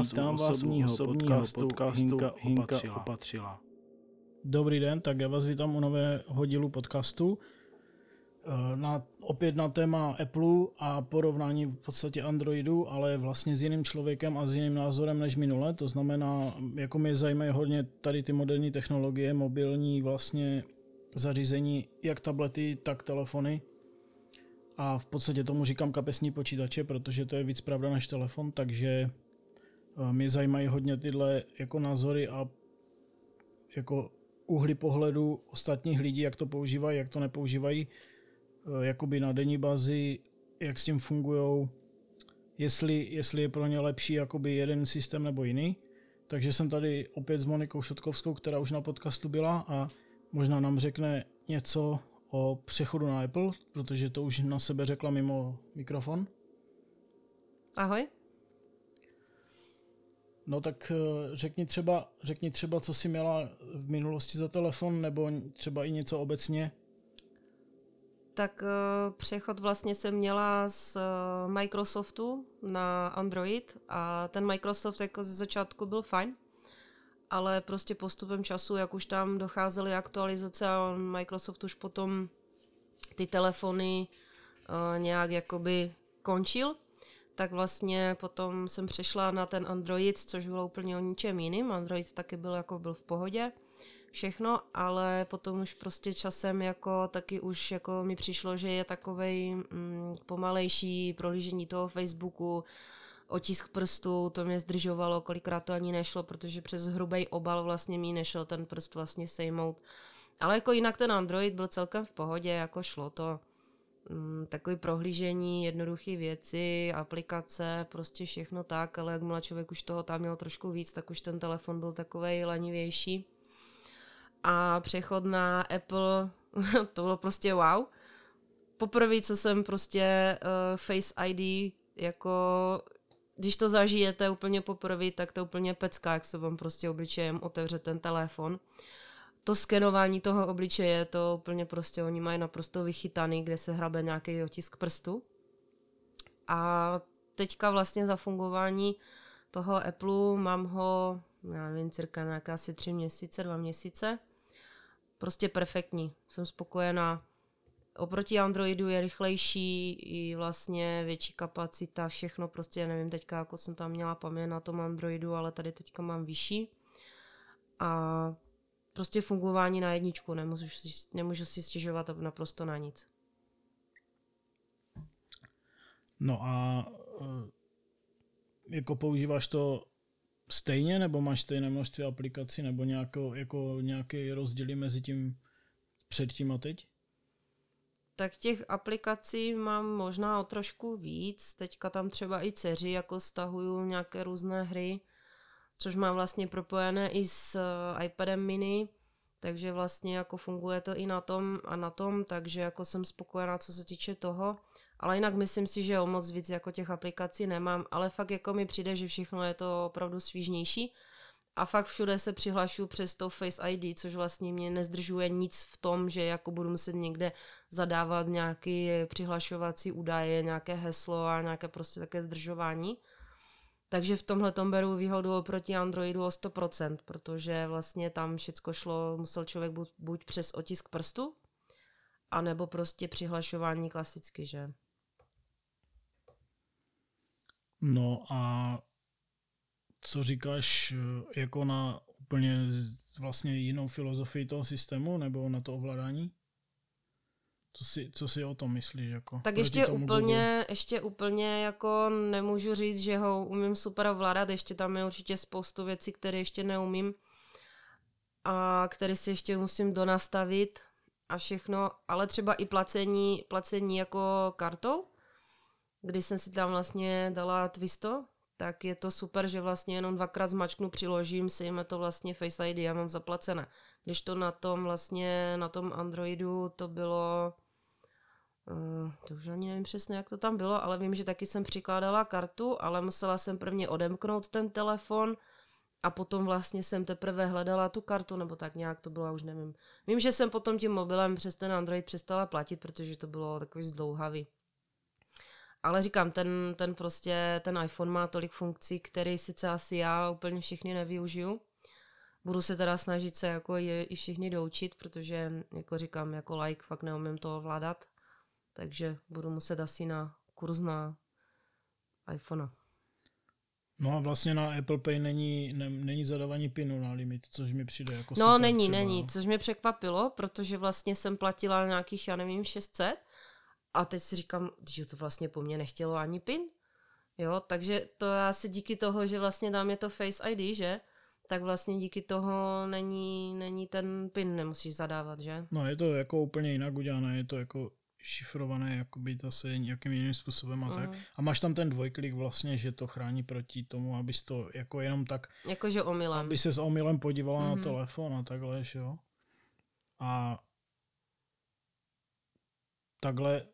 vás u osobního podcastu, podcastu Hinka, Hinka opatřila. opatřila. Dobrý den, tak já vás vítám u nového dílu podcastu. Eh, na, opět na téma Apple a porovnání v podstatě Androidu, ale vlastně s jiným člověkem a s jiným názorem než minule. To znamená, jako mě zajímají hodně tady ty moderní technologie, mobilní vlastně zařízení, jak tablety, tak telefony. A v podstatě tomu říkám kapesní počítače, protože to je víc pravda než telefon, takže mě zajímají hodně tyhle jako názory a jako uhly pohledu ostatních lidí, jak to používají, jak to nepoužívají, eh, jakoby na denní bazi, jak s tím fungují, jestli, jestli je pro ně lepší jakoby jeden systém nebo jiný. Takže jsem tady opět s Monikou Šotkovskou, která už na podcastu byla a možná nám řekne něco o přechodu na Apple, protože to už na sebe řekla mimo mikrofon. Ahoj. No tak eh, řekni třeba, řekni třeba, co jsi měla v minulosti za telefon, nebo třeba i něco obecně. Tak uh, přechod vlastně jsem měla z uh, Microsoftu na Android a ten Microsoft jako ze začátku byl fajn, ale prostě postupem času, jak už tam docházely aktualizace a Microsoft už potom ty telefony nějak jakoby končil, tak vlastně potom jsem přešla na ten Android, což bylo úplně o ničem jiným. Android taky byl jako byl v pohodě všechno, ale potom už prostě časem jako taky už jako mi přišlo, že je takovej mm, pomalejší prolížení toho Facebooku, otisk prstu, to mě zdržovalo, kolikrát to ani nešlo, protože přes hrubý obal vlastně mi nešel ten prst vlastně sejmout. Ale jako jinak ten Android byl celkem v pohodě, jako šlo to takový prohlížení, jednoduché věci, aplikace, prostě všechno tak, ale jakmile člověk už toho tam měl trošku víc, tak už ten telefon byl takový lenivější. A přechod na Apple, to bylo prostě wow. Poprvé, co jsem prostě uh, Face ID jako když to zažijete úplně poprvé, tak to úplně pecká, jak se vám prostě obličejem otevře ten telefon to skenování toho obličeje, to úplně prostě oni mají naprosto vychytaný, kde se hrabe nějaký otisk prstu. A teďka vlastně za fungování toho Apple mám ho, já nevím, cirka nějaké asi tři měsíce, dva měsíce. Prostě perfektní, jsem spokojená. Oproti Androidu je rychlejší i vlastně větší kapacita, všechno prostě, nevím teďka, jako jsem tam měla paměť na tom Androidu, ale tady teďka mám vyšší. A prostě fungování na jedničku, nemůžu, nemůžu si stěžovat naprosto na nic. No a eh, jako používáš to stejně, nebo máš stejné množství aplikací, nebo nějakou, jako nějaké rozdíly mezi tím předtím a teď? Tak těch aplikací mám možná o trošku víc. Teďka tam třeba i dceři, jako stahuju nějaké různé hry, což mám vlastně propojené i s eh, iPadem mini, takže vlastně jako funguje to i na tom a na tom, takže jako jsem spokojená, co se týče toho. Ale jinak myslím si, že o moc víc jako těch aplikací nemám, ale fakt jako mi přijde, že všechno je to opravdu svížnější. A fakt všude se přihlašu přes to Face ID, což vlastně mě nezdržuje nic v tom, že jako budu muset někde zadávat nějaké přihlašovací údaje, nějaké heslo a nějaké prostě také zdržování. Takže v tomhle tom beru výhodu oproti Androidu o 100%, protože vlastně tam všechno šlo, musel člověk buď, buď přes otisk prstu, anebo prostě přihlašování klasicky, že? No a co říkáš eh, jako na úplně vlastně jinou filozofii toho systému nebo na to ovládání? Co si, co si o tom myslíš? Jako, tak ještě úplně, ještě úplně jako nemůžu říct, že ho umím super ovládat, ještě tam je určitě spoustu věcí, které ještě neumím a které si ještě musím donastavit a všechno, ale třeba i placení, placení jako kartou, když jsem si tam vlastně dala twisto, tak je to super, že vlastně jenom dvakrát zmačknu, přiložím si, to vlastně Face ID a mám zaplacené. Když to na tom vlastně, na tom Androidu to bylo, uh, to už ani nevím přesně, jak to tam bylo, ale vím, že taky jsem přikládala kartu, ale musela jsem prvně odemknout ten telefon a potom vlastně jsem teprve hledala tu kartu, nebo tak nějak to bylo, už nevím. Vím, že jsem potom tím mobilem přes ten Android přestala platit, protože to bylo takový zdlouhavý. Ale říkám, ten, ten prostě, ten iPhone má tolik funkcí, který sice asi já úplně všechny nevyužiju. Budu se teda snažit se jako je i všichni doučit, protože, jako říkám, jako like fakt neumím to ovládat. Takže budu muset asi na kurz na iPhone. No a vlastně na Apple Pay není, ne, není zadávání pinu na limit, což mi přijde jako No není, třeba, není, no. což mě překvapilo, protože vlastně jsem platila nějakých, já nevím, 600 a teď si říkám, že to vlastně po mně nechtělo ani pin. Jo, takže to asi díky toho, že vlastně tam je to Face ID, že? Tak vlastně díky toho není, není ten pin, nemusíš zadávat, že? No je to jako úplně jinak udělané, je to jako šifrované jakoby zase nějakým jiným způsobem a mm. tak. Mhm. A máš tam ten dvojklik vlastně, že to chrání proti tomu, abys to jako jenom tak... Jakože omylem. Aby se s omylem podívala mm. na mhm. telefon a takhle, že jo. A takhle,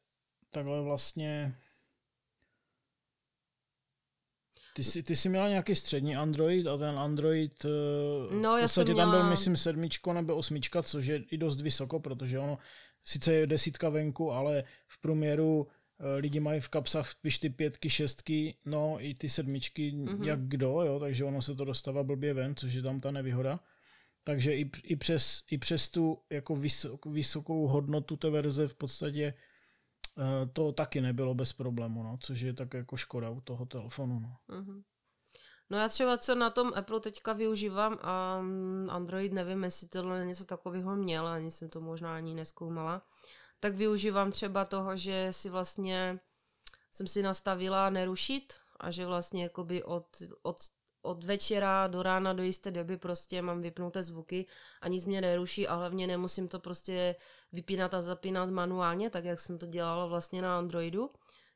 takhle vlastně ty jsi, ty jsi měla nějaký střední Android a ten Android, eh, no, v podstatě měla... tam byl, myslím, sedmičko nebo osmička, což je i dost vysoko, protože ono sice je desítka venku, ale v průměru eh, lidi mají v kapsách spíš ty pětky, šestky, no i ty sedmičky, mm-hmm. jak kdo, jo, takže ono se to dostává blbě ven, což je tam ta nevýhoda. Takže i, i, přes, i přes tu jako vysok, vysokou hodnotu té verze v podstatě to taky nebylo bez problému, no, což je tak jako škoda u toho telefonu. No. Mm-hmm. No já třeba co na tom Apple teďka využívám a Android nevím, jestli tohle něco takového měl, ani jsem to možná ani neskoumala, tak využívám třeba toho, že si vlastně jsem si nastavila nerušit a že vlastně jakoby od, od, od večera do rána do jisté doby prostě mám vypnuté zvuky a nic mě neruší a hlavně nemusím to prostě vypínat a zapínat manuálně, tak jak jsem to dělala vlastně na Androidu,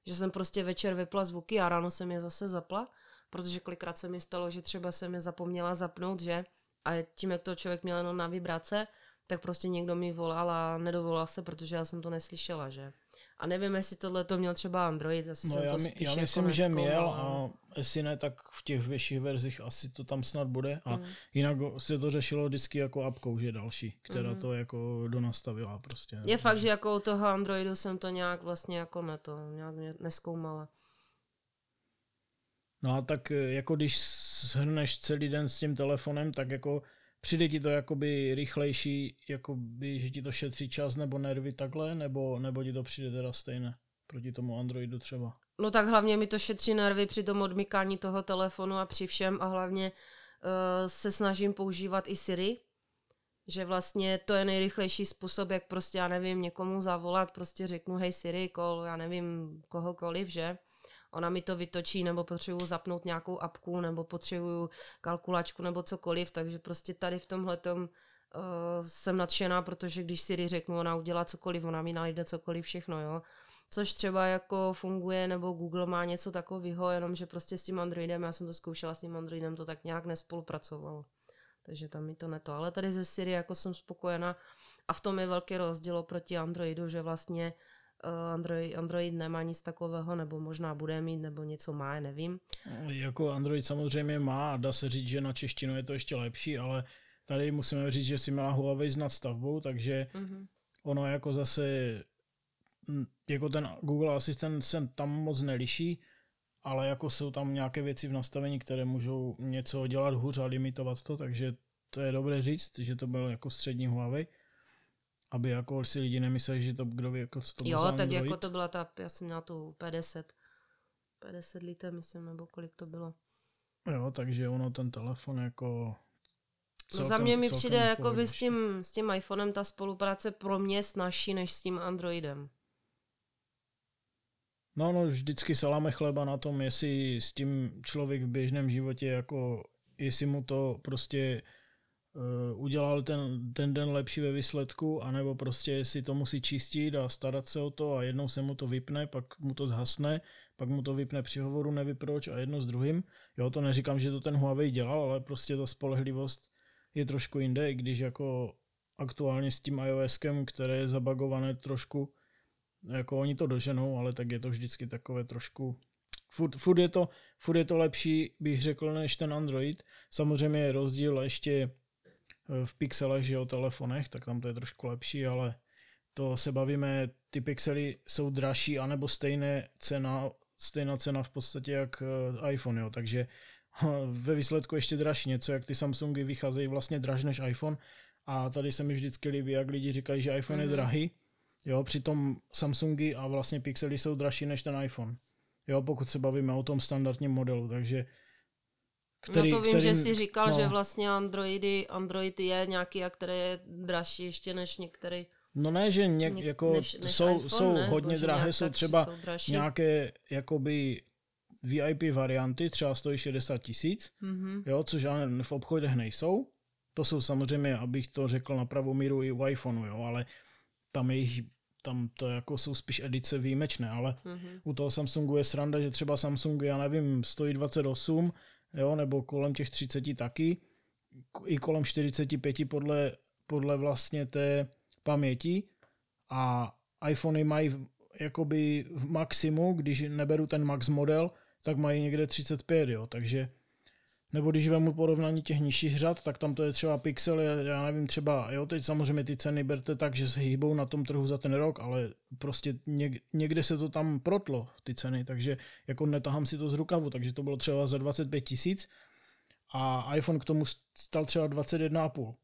že jsem prostě večer vypla zvuky a ráno jsem je zase zapla protože kolikrát se mi stalo, že třeba jsem je zapomněla zapnout, že? A tím, jak to člověk měl jenom na vibrace, tak prostě někdo mi volal a nedovolal se, protože já jsem to neslyšela, že? A nevím, jestli tohle to měl třeba Android, asi no jsem já, to spíš Já jako myslím, jako že měl a jestli ne, tak v těch vyšších verzích asi to tam snad bude. A mm. jinak se to řešilo vždycky jako apkou, že další, která mm. to jako donastavila prostě. Je fakt, že jako u toho Androidu jsem to nějak vlastně jako ne to, nějak neskoumala. No a tak eh, jako když shrneš celý den s tím telefonem, tak jako přijde ti to jakoby rychlejší, jakoby, že ti to šetří čas nebo nervy takhle, nebo, nebo ti to přijde teda stejné proti tomu Androidu třeba? No tak hlavně mi to šetří nervy při tom odmykání toho telefonu a při všem a hlavně uh, se snažím používat i Siri, že vlastně to je nejrychlejší způsob, jak prostě, já nevím, někomu zavolat, prostě řeknu hej Siri, call, já nevím, kohokoliv, že? Ona mi to vytočí, nebo potřebuju zapnout nějakou apku, nebo potřebuju kalkulačku, nebo cokoliv, takže prostě tady v tomhle uh, jsem nadšená, protože když si řeknu, ona udělá cokoliv, ona mi najde cokoliv, všechno, jo. Což třeba jako funguje, nebo Google má něco takového, jenom že prostě s tím Androidem, já jsem to zkoušela s tím Androidem, to tak nějak nespolupracovalo. Takže tam mi to neto. Ale tady ze Siri jako jsem spokojená a v tom je velký rozdíl proti Androidu, že vlastně Eh, Android, Android nemá nic takového, nebo možná bude mít, nebo něco má, nevím. Jako Android samozřejmě má dá se říct, že na češtinu je to ještě lepší, ale tady musíme říct, že si měla Huawei s nadstavbou, takže mm-hmm. ono jako zase hm, jako ten Google Assistant se tam moc neliší, ale jako jsou tam nějaké věci v nastavení, které můžou něco dělat hůř a limitovat to, takže to je dobré říct, že to byl jako střední Huawei aby jako si lidi nemysleli, že to kdo ví, jako co to Jo, tak jako to byla ta, já jsem měla tu 50, 50 litrů, myslím, nebo kolik to bylo. Jo, takže ono ten telefon jako Celkem, no za mě mi přijde jako by s tím, s tím iPhonem ta spolupráce pro mě snažší než s tím Androidem. No, no, vždycky saláme chleba na tom, jestli s tím člověk v běžném životě jako, jestli mu to prostě udělal ten, ten den lepší ve výsledku, anebo prostě si to musí čistit a starat se o to a jednou se mu to vypne, pak mu to zhasne, pak mu to vypne při hovoru, neví proč a jedno s druhým. Jo, to neříkám, že to ten Huawei dělal, ale prostě ta spolehlivost je trošku jinde, i když jako aktuálně s tím iOSkem, které je zabagované trošku, jako oni to doženou, ale tak je to vždycky takové trošku Furt, furt, je to, furt je to lepší, bych řekl, než ten Android. Samozřejmě je rozdíl ještě Eh, v pixelech, že o telefonech, tak tam to je trošku lepší, ale to se bavíme, ty pixely jsou dražší, anebo stejné cena stejná cena v podstatě jak uh, iPhone, jo, takže ve výsledku ještě dražší něco, jak ty Samsungy vycházejí vlastně draž než iPhone a tady se mi vždycky líbí, jak lidi říkají, že iPhone mm-hmm. je mhm. drahý, jo, přitom Samsungy a vlastně Pixely jsou dražší než ten iPhone, jo, pokud se bavíme o tom standardním modelu, takže který, no to vím, který, že jsi říkal, no, že vlastně Androidy, Android je nějaký, a který je dražší ještě než některý. No ne, že něk, jako než, než jsou, iPhone, jsou ne? hodně drahé, jsou třeba jsou nějaké jakoby VIP varianty, třeba stojí 60 tisíc, mm-hmm. jo, což ale v obchodech nejsou. To jsou samozřejmě, abych to řekl na pravou míru i u iPhoneu, jo, ale tam jejich tam to jako jsou spíš edice výjimečné, ale mm-hmm. u toho Samsungu je sranda, že třeba Samsung, já nevím, stojí 28, jo, nebo kolem těch 30 taky, i kolem 45 podle, podle vlastně té paměti. A iPhony mají jakoby v maximu, když neberu ten max model, tak mají někde 35, jo, takže nebo když vemu porovnání těch nižších řad, tak tam to je třeba pixel, já nevím, třeba, jo, teď samozřejmě ty ceny berte tak, že se hýbou na tom trhu za ten rok, ale prostě někde se to tam protlo, ty ceny, takže jako netahám si to z rukavu, takže to bylo třeba za 25 tisíc a iPhone k tomu stal třeba 21,5.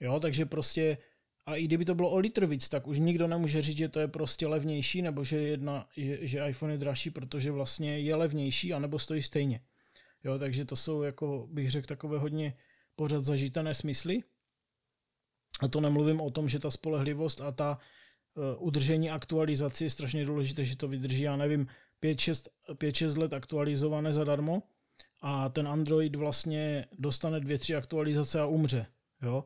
Jo, takže prostě a i kdyby to bylo o litr víc, tak už nikdo nemůže říct, že to je prostě levnější, nebo že, jedna, že, že iPhone je dražší, protože vlastně je levnější, anebo stojí stejně. Jo, takže to jsou, jako bych řekl, takové hodně pořád zažité nesmysly. A to nemluvím o tom, že ta spolehlivost a ta uh, udržení aktualizace je strašně důležité, že to vydrží, já nevím, 5-6 let aktualizované zadarmo a ten Android vlastně dostane dvě, tři aktualizace a umře. Jo?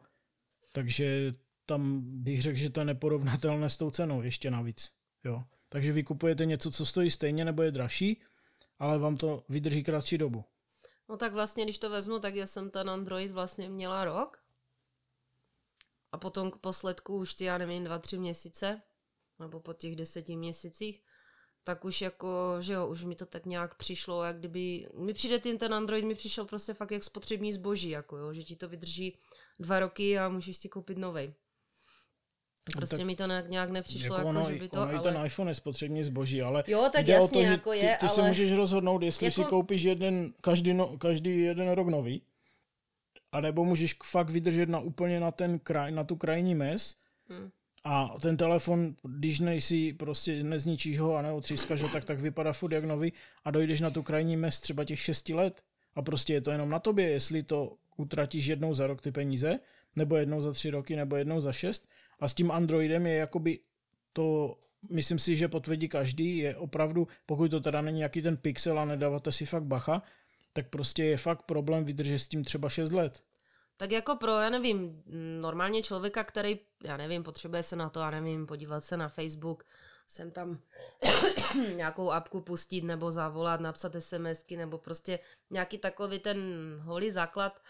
Takže tam bych řekl, že to je neporovnatelné s tou cenou ještě navíc. Jo. Takže vy kupujete něco, co stojí stejně nebo je dražší, ale vám to vydrží kratší dobu. No tak vlastně, když to vezmu, tak já jsem ten Android vlastně měla rok a potom k posledku už ty, já nevím, dva, tři měsíce, nebo po těch deseti měsících, tak už jako, že jo, už mi to tak nějak přišlo, jak kdyby, mi přijde ten, ten Android, mi přišel prostě fakt jak spotřební zboží, jako jo, že ti to vydrží dva roky a můžeš si koupit novej. No prostě no, mi to nějak, nějak nepřišlo, jako, ono, jako, že by to, ono ale... i ten iPhone je spotřební zboží, ale jo, tak jasně, o to, že jako je, ty, ty ale... se můžeš rozhodnout, jestli jako... si koupíš jeden, každý, no, každý jeden rok nový, anebo můžeš fakt vydržet na úplně na ten kraj, na tu krajní mes hmm. a ten telefon, když nejsi, prostě nezničíš ho a neotřískáš ho, tak, tak vypadá furt jak nový a dojdeš na tu krajní mes třeba těch 6 let a prostě je to jenom na tobě, jestli to utratíš jednou za rok ty peníze, nebo jednou za tři roky, nebo jednou za šest, a s tím Androidem je jakoby to, myslím si, že potvrdí každý, je opravdu, pokud to teda není nějaký ten pixel a nedáváte si fakt bacha, tak prostě je fakt problém vydržet s tím třeba 6 let. Tak jako pro, já nevím, normálně člověka, který, já nevím, potřebuje se na to, já nevím, podívat se na Facebook, sem tam nějakou apku pustit nebo zavolat, napsat SMSky nebo prostě nějaký takový ten holý základ,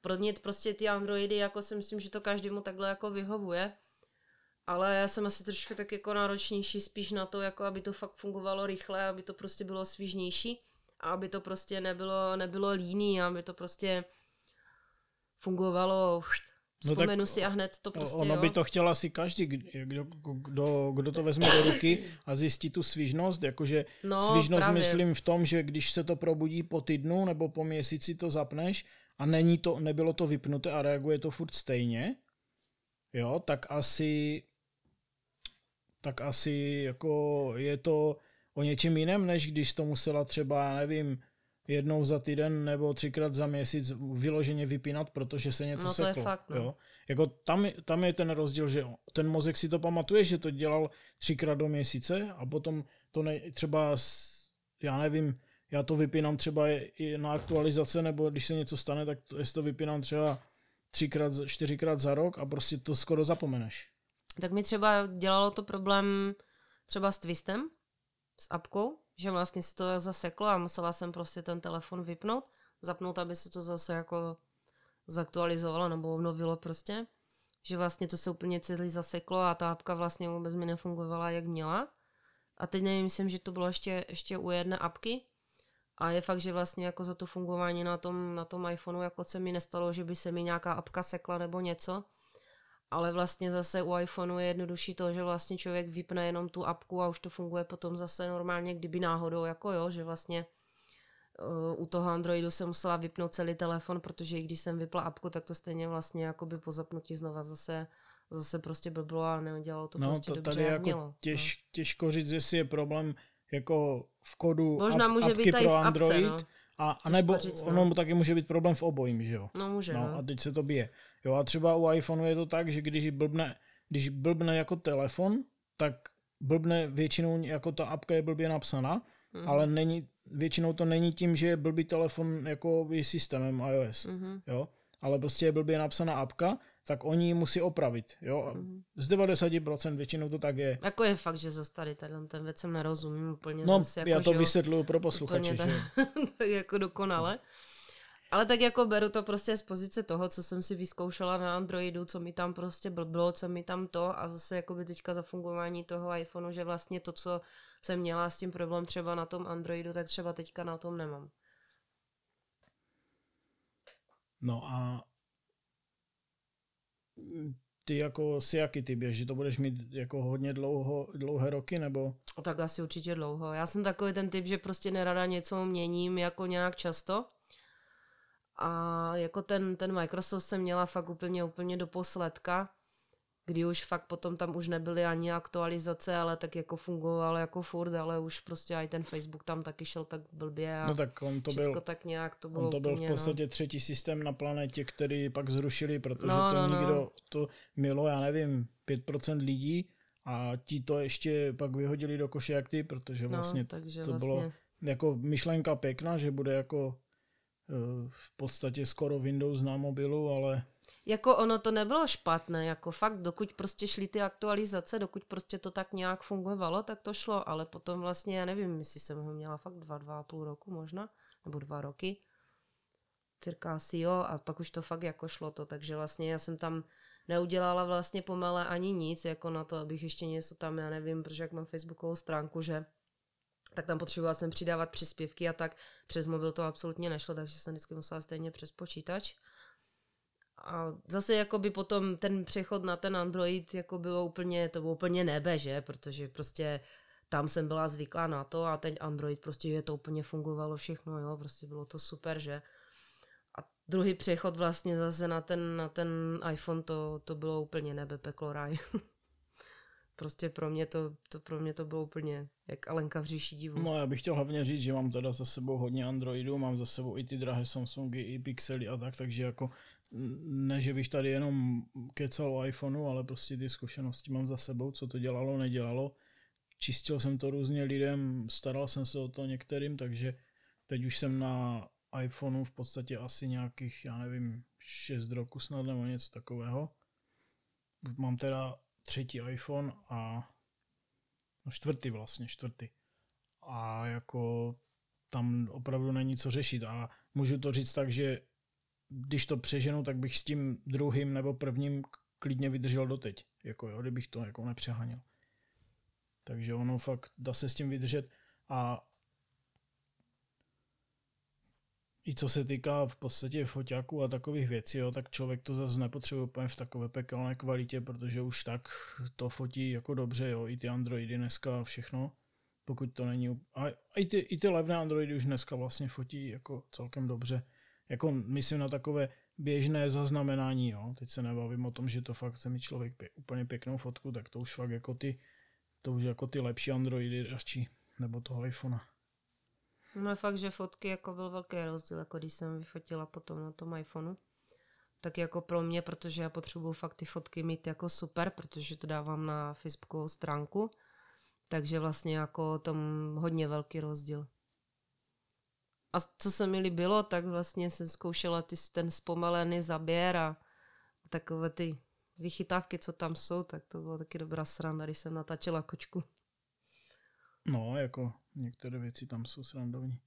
pro ně prostě ty Androidy, jako si myslím, že to každému takhle jako vyhovuje ale já jsem asi trošku tak jako náročnější spíš na to, jako aby to fakt fungovalo rychle, aby to prostě bylo svížnější a aby to prostě nebylo, nebylo líný, aby to prostě fungovalo no Vzpomenu no si a hned to prostě, Ono jo. by to chtěl asi každý, kdo, kdo, kdo to vezme do ruky a zjistí tu svížnost, jakože no, svížnost právě. myslím v tom, že když se to probudí po týdnu nebo po měsíci to zapneš a není to, nebylo to vypnuté a reaguje to furt stejně, jo, tak asi tak asi jako je to o něčem jiném, než když to musela třeba, nevím, jednou za týden nebo třikrát za měsíc vyloženě vypínat, protože se něco no, to seklo. Je fakt, no. jo? Jako tam, tam je ten rozdíl, že ten mozek si to pamatuje, že to dělal třikrát do měsíce a potom to ne, třeba, já nevím, já to vypínám třeba i na aktualizace, nebo když se něco stane, tak to, jestli to vypínám třeba třikrát, čtyřikrát za rok a prostě to skoro zapomeneš tak mi třeba dělalo to problém třeba s Twistem, s apkou, že vlastně si to zaseklo a musela jsem prostě ten telefon vypnout, zapnout, aby se to zase jako zaktualizovalo nebo obnovilo prostě. Že vlastně to se úplně celý zaseklo a ta apka vlastně vůbec mi nefungovala, jak měla. A teď nevím, myslím, že to bylo ještě, ještě u jedné apky. A je fakt, že vlastně jako za to fungování na tom, na tom iPhoneu jako se mi nestalo, že by se mi nějaká apka sekla nebo něco ale vlastně zase u iPhoneu je jednodušší to, že vlastně člověk vypne jenom tu apku a už to funguje potom zase normálně, kdyby náhodou, jako jo, že vlastně uh, u toho Androidu jsem musela vypnout celý telefon, protože i když jsem vypla apku, tak to stejně vlastně jako by po zapnutí znova zase zase prostě by bylo a neudělalo to no, prostě to dobře, tady jak jako mělo. těž, no. těžko říct, jestli je problém jako v kodu Možná ap, může apky být pro v apce, Android, no. A, a nebo říct, no. ono taky může být problém v obojím, že jo? No může, No, no. a teď se to bije. Jo, a třeba u iPhoneu je to tak, že když blbne, když blbne jako telefon, tak blbne většinou jako ta apka je blbě napsaná, Mhm. ale není, většinou to není tím, že je blbý telefon jako systémem iOS, Mhm. jo, ale prostě je blbě napsaná apka, tak oni ji musí opravit, jo. Mhm. Z 90% většinou to tak je. Jako je fakt, že zase tady tenhle ten věc jsem nerozumím úplně No, zase jako, já to vysvětluju pro posluchače, tak, tak jako dokonale. Ale tak jako beru to prostě z pozice toho, co jsem si vyzkoušela na Androidu, co mi tam prostě blblo, co mi tam to a zase jako by teďka za fungování toho iPhoneu, že vlastně to, co jsem měla s tím problém třeba na tom Androidu, tak třeba teďka na tom nemám. No a ty jako si jaký ty běž, že to budeš mít jako hodně dlouho, dlouhé roky, nebo? Tak asi určitě dlouho. Já jsem takový ten typ, že prostě nerada něco měním jako nějak často. A jako ten, ten Microsoft jsem měla fakt úplně, úplně do posledka, kdy už fakt potom tam už nebyly ani aktualizace, ale tak jako fungoval jako furt, ale už prostě i ten Facebook tam taky šel tak blbě a No tak on to byl, tak nějak to bylo on to byl úplně, v podstatě třetí systém na planetě, který pak zrušili, protože No, to no, no. nikdo, to mělo, já nevím, 5% lidí a ti to ještě pak vyhodili do koše jak ty, protože no, vlastně takže to vlastně, bylo jako myšlenka pěkná, že bude jako v podstatě skoro Windows na mobilu, ale Jako ono to nebylo špatné, jako fakt, dokud prostě šly ty aktualizace, dokud prostě to tak nějak fungovalo, tak to šlo, ale potom vlastně, já nevím, jestli jsem ho měla fakt dva, dva a půl roku možná, nebo dva roky, cirka asi jo, a pak už to fakt jako šlo to, takže vlastně já jsem tam neudělala vlastně pomale ani nic, jako na to, abych ještě něco tam, já nevím, protože jak mám facebookovou stránku, že tak tam potřebovala jsem přidávat příspěvky a tak přes mobil to absolutně nešlo, takže jsem vždycky musela stejně přes počítač. A zase jako by potom ten přechod na ten Android jako bylo úplně, to bylo úplně nebe, že? Protože prostě tam jsem byla zvyklá na to a ten Android prostě je to úplně fungovalo všechno, jo, prostě bylo to super, že? A druhý přechod vlastně zase na ten, na ten iPhone, to, to bylo úplně nebe, peklo, ráj. prostě pro mě to, to, pro mě to bylo úplně jak Alenka v říši divu. No já bych chtěl hlavně říct, že mám teda za sebou hodně Androidů, mám za sebou i ty drahé Samsungy, i Pixely a tak, takže jako ne, že bych tady jenom kecal o iPhoneu, ale prostě ty zkušenosti mám za sebou, co to dělalo, nedělalo. Čistil jsem to různě lidem, staral jsem se o to některým, takže teď už jsem na iPhoneu v podstatě asi nějakých, já nevím, 6 roku snad nebo něco takového. Mám teda třetí iPhone a no čtvrtý vlastně, čtvrtý. A jako tam opravdu není co řešit a můžu to říct tak, že když to přeženu, tak bych s tím druhým nebo prvním klidně vydržel doteď, jako jo, kdybych to jako nepřeháněl. Takže ono fakt dá se s tím vydržet a i co se týká v podstatě foťáků a takových věcí, jo, tak člověk to zase nepotřebuje úplně v takové pekelné kvalitě, protože už tak to fotí jako dobře, jo, i ty Androidy dneska všechno, pokud to není, a, a i, ty, i ty levné Androidy už dneska vlastně fotí jako celkem dobře, jako myslím na takové běžné zaznamenání, jo, teď se nebavím o tom, že to fakt chce mít člověk pě, úplně pěknou fotku, tak to už fakt jako ty, to už jako ty lepší Androidy radši, nebo toho iPhonea. No fakt, že fotky jako byl velký rozdíl, jako když jsem vyfotila potom na tom iPhoneu. Tak jako pro mě, protože já potřebuju fakt ty fotky mít jako super, protože to dávám na Facebookovou stránku. Takže vlastně jako tam hodně velký rozdíl. A co se mi líbilo, tak vlastně jsem zkoušela ty, ten zpomalený zaběr a takové ty vychytávky, co tam jsou, tak to byla taky dobrá sranda, když jsem natáčela kočku. No, jako některé věci tam jsou srandovní.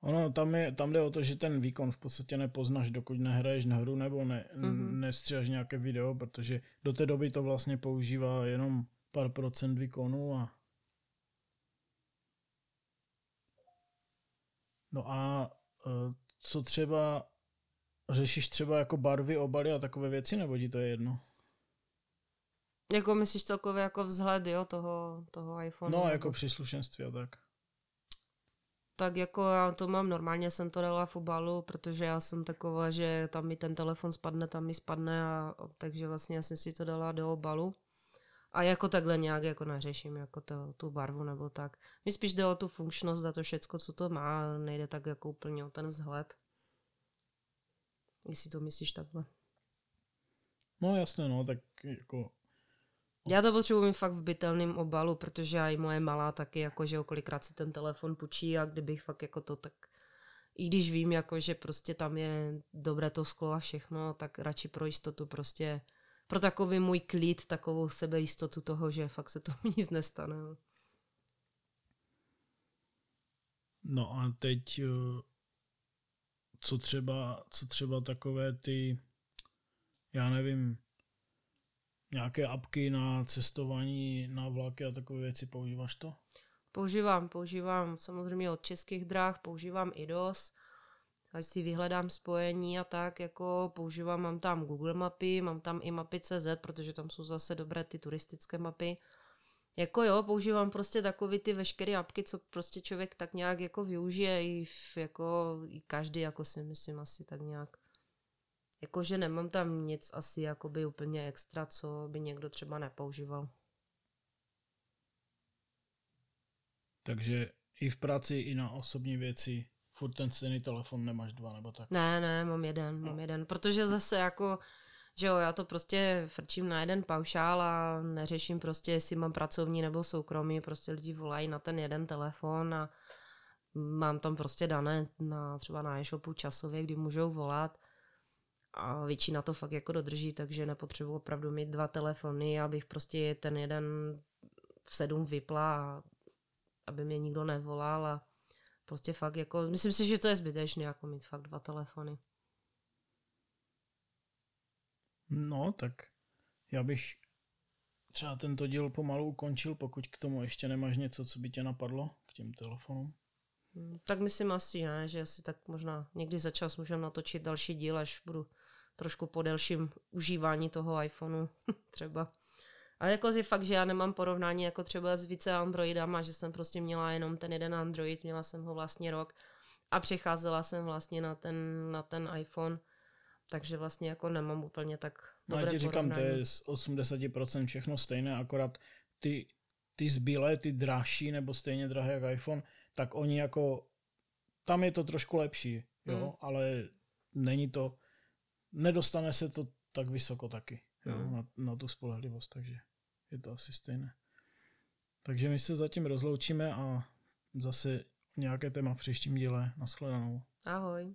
Ono, tam, je, tam jde o to, že ten výkon v podstatě nepoznáš, dokud nehraješ na hru nebo ne, mm-hmm. nestříháš nějaké video, protože do té doby to vlastně používá jenom pár procent výkonu a No a e, co třeba, řešíš třeba jako barvy, obaly a takové věci, nebo ti to je jedno? Jako myslíš celkově jako vzhled, jo, toho, toho iPhone? No, jako příslušenství a tak. Tak jako já to mám normálně, jsem to dala v obalu, protože já jsem taková, že tam mi ten telefon spadne, tam mi spadne, a, a takže vlastně já jsem si to dala do obalu. A jako takhle nějak jako neřeším jako to, tu barvu nebo tak. Mi spíš jde o tu funkčnost, za to všecko, co to má, nejde tak jako úplně o ten vzhled. Jestli to myslíš takhle. No jasně, no, tak jako... Já to potřebuji mít fakt v bytelném obalu, protože já i moje malá taky, jako, že kolikrát si ten telefon pučí a kdybych fakt jako to tak i když vím, jako, že prostě tam je dobré to sklo a všechno, tak radši pro jistotu prostě pro takový můj klid, takovou sebejistotu toho, že fakt se tomu nic nestane. No a teď eh, co třeba, co třeba takové ty, já nevím, nějaké apky na cestování na vlaky a takové věci, používáš to? Používám, používám samozřejmě od českých dráh, používám IDOS, až si vyhledám spojení a tak, jako používám, mám tam Google mapy, mám tam i mapy CZ, protože tam jsou zase dobré ty turistické mapy. Jako jo, používám prostě takový ty veškeré apky, co prostě člověk tak nějak jako využije i, v, jako, i každý, jako si myslím asi tak nějak. Jakože nemám tam nic asi jakoby úplně extra, co by někdo třeba nepoužíval. Takže i v práci, i na osobní věci furt ten stejný telefon nemáš dva nebo tak? Ne, ne, mám jeden, mám no. jeden, protože zase jako, že jo, já to prostě frčím na jeden paušál a neřeším prostě, jestli mám pracovní nebo soukromý, prostě lidi volají na ten jeden telefon a mám tam prostě dané na, třeba na e-shopu časově, kdy můžou volat a většina to fakt jako dodrží, takže nepotřebuji opravdu mít dva telefony, abych prostě ten jeden v sedm vypla, aby mě nikdo nevolal a prostě fakt jako, myslím si, že to je zbytečné jako mít fakt dva telefony. No, tak já bych třeba tento díl pomalu ukončil, pokud k tomu ještě nemáš něco, co by tě napadlo k těm telefonům. Hmm, tak myslím asi ne, že asi tak možná někdy za čas můžeme natočit další díl, až budu trošku po delším užívání toho iPhoneu třeba. Ale jako je fakt, že já nemám porovnání jako třeba s více Androidama, že jsem prostě měla jenom ten jeden Android, měla jsem ho vlastně rok a přecházela jsem vlastně na ten, na ten iPhone, takže vlastně jako nemám úplně tak no, dobré No já ti říkám, to je z 80% všechno stejné, akorát ty, ty zbylé, ty dražší nebo stejně drahé jak iPhone, tak oni jako, tam je to trošku lepší, jo, hmm. ale není to, nedostane se to tak vysoko taky, jo, hmm. na, na tu spolehlivost, takže je to asi stejné. Takže my se zatím rozloučíme a zase nějaké téma v příštím díle. Naschledanou. Ahoj.